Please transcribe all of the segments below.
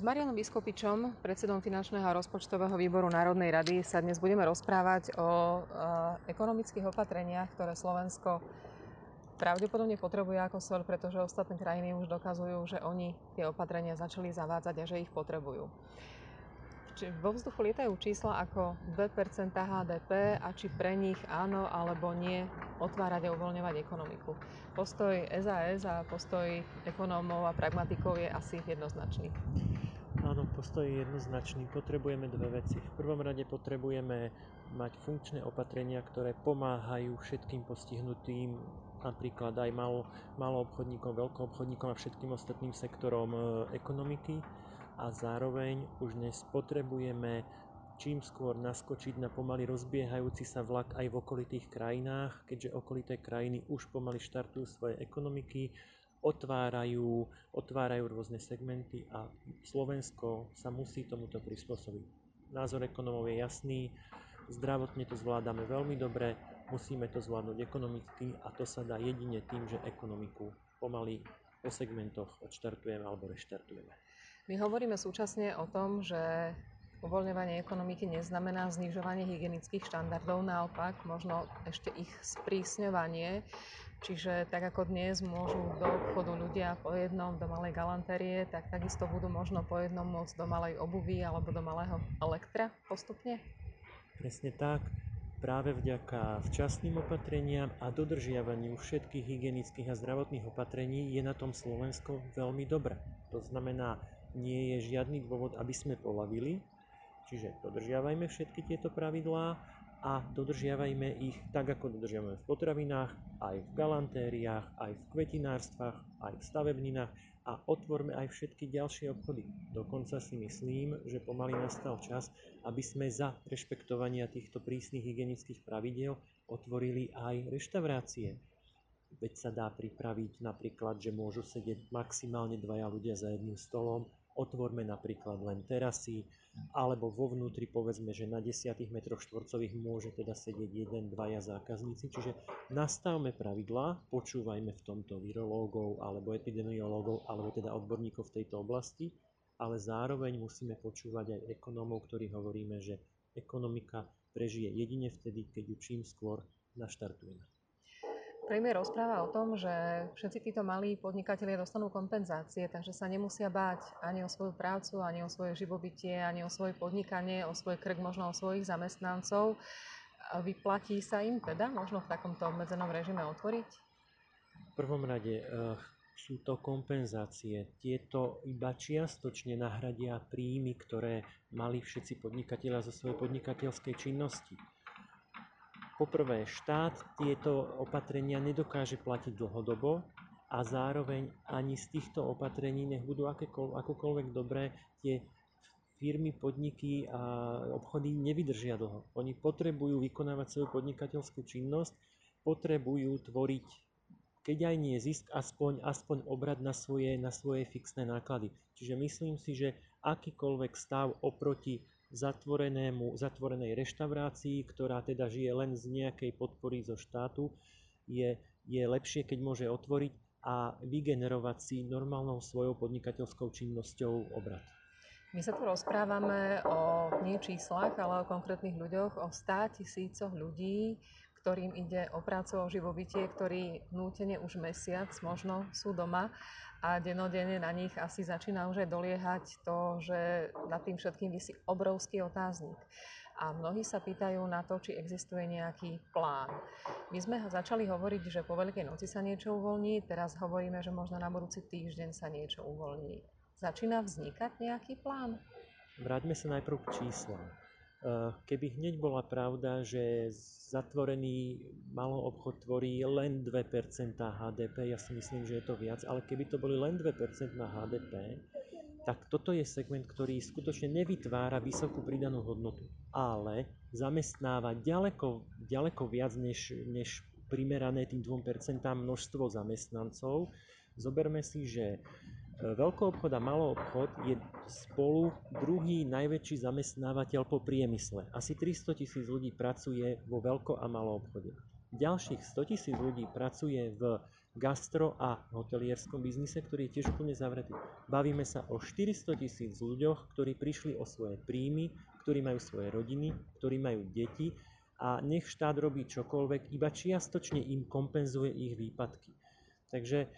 S Marianom Biskupičom, predsedom finančného a rozpočtového výboru Národnej rady, sa dnes budeme rozprávať o ekonomických opatreniach, ktoré Slovensko pravdepodobne potrebuje ako sol, pretože ostatné krajiny už dokazujú, že oni tie opatrenia začali zavádzať a že ich potrebujú. Či vo vzduchu lietajú čísla ako 2% HDP a či pre nich áno alebo nie otvárať a uvoľňovať ekonomiku. Postoj SAS a postoj ekonómov a pragmatikov je asi jednoznačný. Áno, postoj je jednoznačný. Potrebujeme dve veci. V prvom rade potrebujeme mať funkčné opatrenia, ktoré pomáhajú všetkým postihnutým, napríklad aj malo, malo obchodníkom, veľkou obchodníkom a všetkým ostatným sektorom e, ekonomiky a zároveň už dnes potrebujeme čím skôr naskočiť na pomaly rozbiehajúci sa vlak aj v okolitých krajinách, keďže okolité krajiny už pomaly štartujú svoje ekonomiky, otvárajú, otvárajú rôzne segmenty a Slovensko sa musí tomuto prispôsobiť. Názor ekonomov je jasný, zdravotne to zvládame veľmi dobre, musíme to zvládnuť ekonomicky a to sa dá jedine tým, že ekonomiku pomaly po segmentoch odštartujeme alebo reštartujeme. My hovoríme súčasne o tom, že uvoľňovanie ekonomiky neznamená znižovanie hygienických štandardov, naopak možno ešte ich sprísňovanie. Čiže tak ako dnes môžu do obchodu ľudia po jednom do malej galantérie, tak takisto budú možno po jednom môcť do malej obuvy alebo do malého elektra postupne? Presne tak. Práve vďaka včasným opatreniam a dodržiavaniu všetkých hygienických a zdravotných opatrení je na tom Slovensko veľmi dobre. To znamená, nie je žiadny dôvod, aby sme polavili. Čiže dodržiavajme všetky tieto pravidlá a dodržiavajme ich tak, ako dodržiavame v potravinách, aj v galantériách, aj v kvetinárstvách, aj v stavebninách a otvorme aj všetky ďalšie obchody. Dokonca si myslím, že pomaly nastal čas, aby sme za rešpektovania týchto prísnych hygienických pravidel otvorili aj reštaurácie. Veď sa dá pripraviť napríklad, že môžu sedieť maximálne dvaja ľudia za jedným stolom otvorme napríklad len terasy, alebo vo vnútri povedzme, že na 10 m štvorcových môže teda sedieť jeden, dvaja zákazníci. Čiže nastavme pravidlá, počúvajme v tomto virológov alebo epidemiológov alebo teda odborníkov v tejto oblasti, ale zároveň musíme počúvať aj ekonómov, ktorí hovoríme, že ekonomika prežije jedine vtedy, keď ju čím skôr naštartujeme. Premiér rozpráva o tom, že všetci títo malí podnikatelia dostanú kompenzácie, takže sa nemusia báť ani o svoju prácu, ani o svoje živobytie, ani o svoje podnikanie, o svoj krk, možno o svojich zamestnancov. Vyplatí sa im teda možno v takomto obmedzenom režime otvoriť? V prvom rade uh, sú to kompenzácie. Tieto iba čiastočne nahradia príjmy, ktoré mali všetci podnikatelia zo svojej podnikateľskej činnosti. Poprvé, štát tieto opatrenia nedokáže platiť dlhodobo a zároveň ani z týchto opatrení, nech budú akokoľvek dobré, tie firmy, podniky a obchody nevydržia dlho. Oni potrebujú vykonávať svoju podnikateľskú činnosť, potrebujú tvoriť, keď aj nie zisk, aspoň, aspoň obrad na svoje, na svoje fixné náklady. Čiže myslím si, že akýkoľvek stav oproti zatvorenému, zatvorenej reštaurácii, ktorá teda žije len z nejakej podpory zo štátu, je, je lepšie, keď môže otvoriť a vygenerovať si normálnou svojou podnikateľskou činnosťou obrad. My sa tu rozprávame o nie číslach, ale o konkrétnych ľuďoch, o 100 tisícoch ľudí, ktorým ide o prácu, o živobytie, ktorí nútene už mesiac možno sú doma a denodene na nich asi začína už aj doliehať to, že nad tým všetkým vysí obrovský otáznik. A mnohí sa pýtajú na to, či existuje nejaký plán. My sme začali hovoriť, že po Veľkej noci sa niečo uvoľní, teraz hovoríme, že možno na budúci týždeň sa niečo uvoľní. Začína vznikať nejaký plán? Vráťme sa najprv k číslam. Eh, keby hneď bola pravda, že zatvorený maloobchod tvorí len 2% HDP, ja si myslím, že je to viac, ale keby to boli len 2% na HDP, tak toto je segment, ktorý skutočne nevytvára vysokú pridanú hodnotu, ale zamestnáva ďaleko, ďaleko viac než, než primerané tým 2% množstvo zamestnancov. Zoberme si, že Veľkoobchod a maloobchod je spolu druhý najväčší zamestnávateľ po priemysle. Asi 300 tisíc ľudí pracuje vo veľko- a maloobchode. Ďalších 100 tisíc ľudí pracuje v gastro a hotelierskom biznise, ktorý je tiež úplne zavretý. Bavíme sa o 400 tisíc ľuďoch, ktorí prišli o svoje príjmy, ktorí majú svoje rodiny, ktorí majú deti a nech štát robí čokoľvek, iba čiastočne im kompenzuje ich výpadky. Takže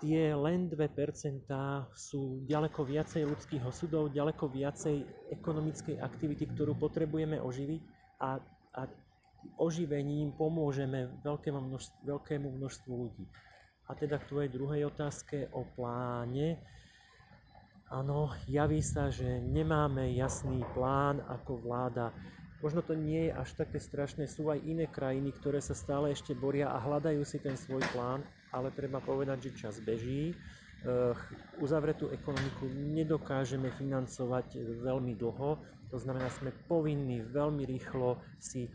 tie len 2% sú ďaleko viacej ľudských osudov, ďaleko viacej ekonomickej aktivity, ktorú potrebujeme oživiť a, a oživením pomôžeme veľkému množstvu, veľkému množstvu ľudí. A teda k tvojej druhej otázke o pláne. Áno, javí sa, že nemáme jasný plán ako vláda. Možno to nie je až také strašné, sú aj iné krajiny, ktoré sa stále ešte boria a hľadajú si ten svoj plán, ale treba povedať, že čas beží. Uzavretú ekonomiku nedokážeme financovať veľmi dlho, to znamená, sme povinní veľmi rýchlo si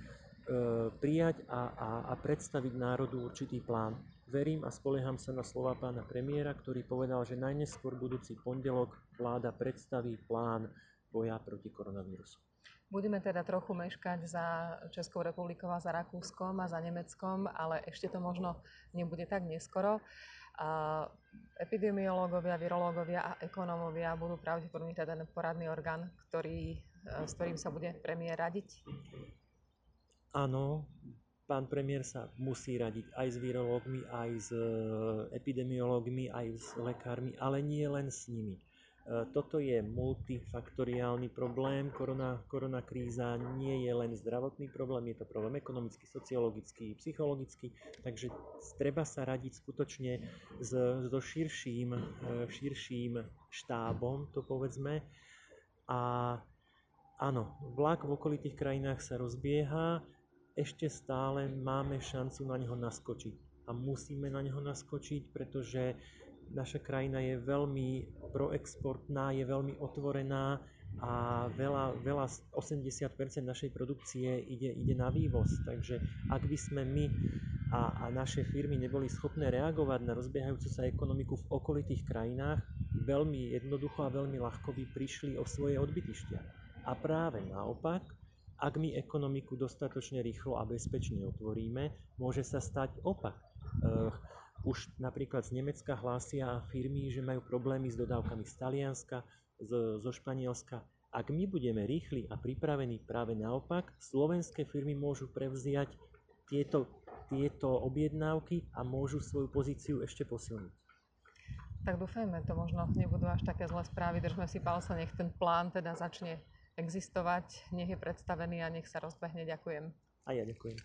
E, prijať a, a, a predstaviť národu určitý plán. Verím a spolieham sa na slova pána premiéra, ktorý povedal, že najneskôr budúci pondelok vláda predstaví plán boja proti koronavírusu. Budeme teda trochu meškať za Českou republikou a za Rakúskom a za Nemeckom, ale ešte to možno nebude tak neskoro. A epidemiológovia, virológovia a ekonómovia budú pravdepodobne teda ten poradný orgán, ktorý, e, s ktorým sa bude premiér radiť? Áno, pán premiér sa musí radiť aj s virológmi, aj s e, epidemiológmi, aj s lekármi, ale nie len s nimi. E, toto je multifaktoriálny problém. Korona, korona kríza nie je len zdravotný problém, je to problém ekonomický, sociologický, psychologický, takže treba sa radiť skutočne so širším, e, širším štábom, to povedzme. A áno, vlak v okolitých krajinách sa rozbieha, ešte stále máme šancu na neho naskočiť. A musíme na neho naskočiť, pretože naša krajina je veľmi proexportná, je veľmi otvorená a veľa, veľa 80% našej produkcie ide, ide na vývoz. Takže ak by sme my a, a naše firmy neboli schopné reagovať na rozbiehajúcu sa ekonomiku v okolitých krajinách, veľmi jednoducho a veľmi ľahko by prišli o svoje odbytištia. A práve naopak, ak my ekonomiku dostatočne rýchlo a bezpečne otvoríme, môže sa stať opak. Už napríklad z Nemecka hlásia firmy, že majú problémy s dodávkami z Talianska, z, zo Španielska. Ak my budeme rýchli a pripravení práve naopak, slovenské firmy môžu prevziať tieto, tieto objednávky a môžu svoju pozíciu ešte posilniť. Tak dúfajme, to možno nebudú až také zlé správy. Držme si palce, nech ten plán teda začne existovať, nech je predstavený a nech sa rozbehne. Ďakujem. A ja ďakujem.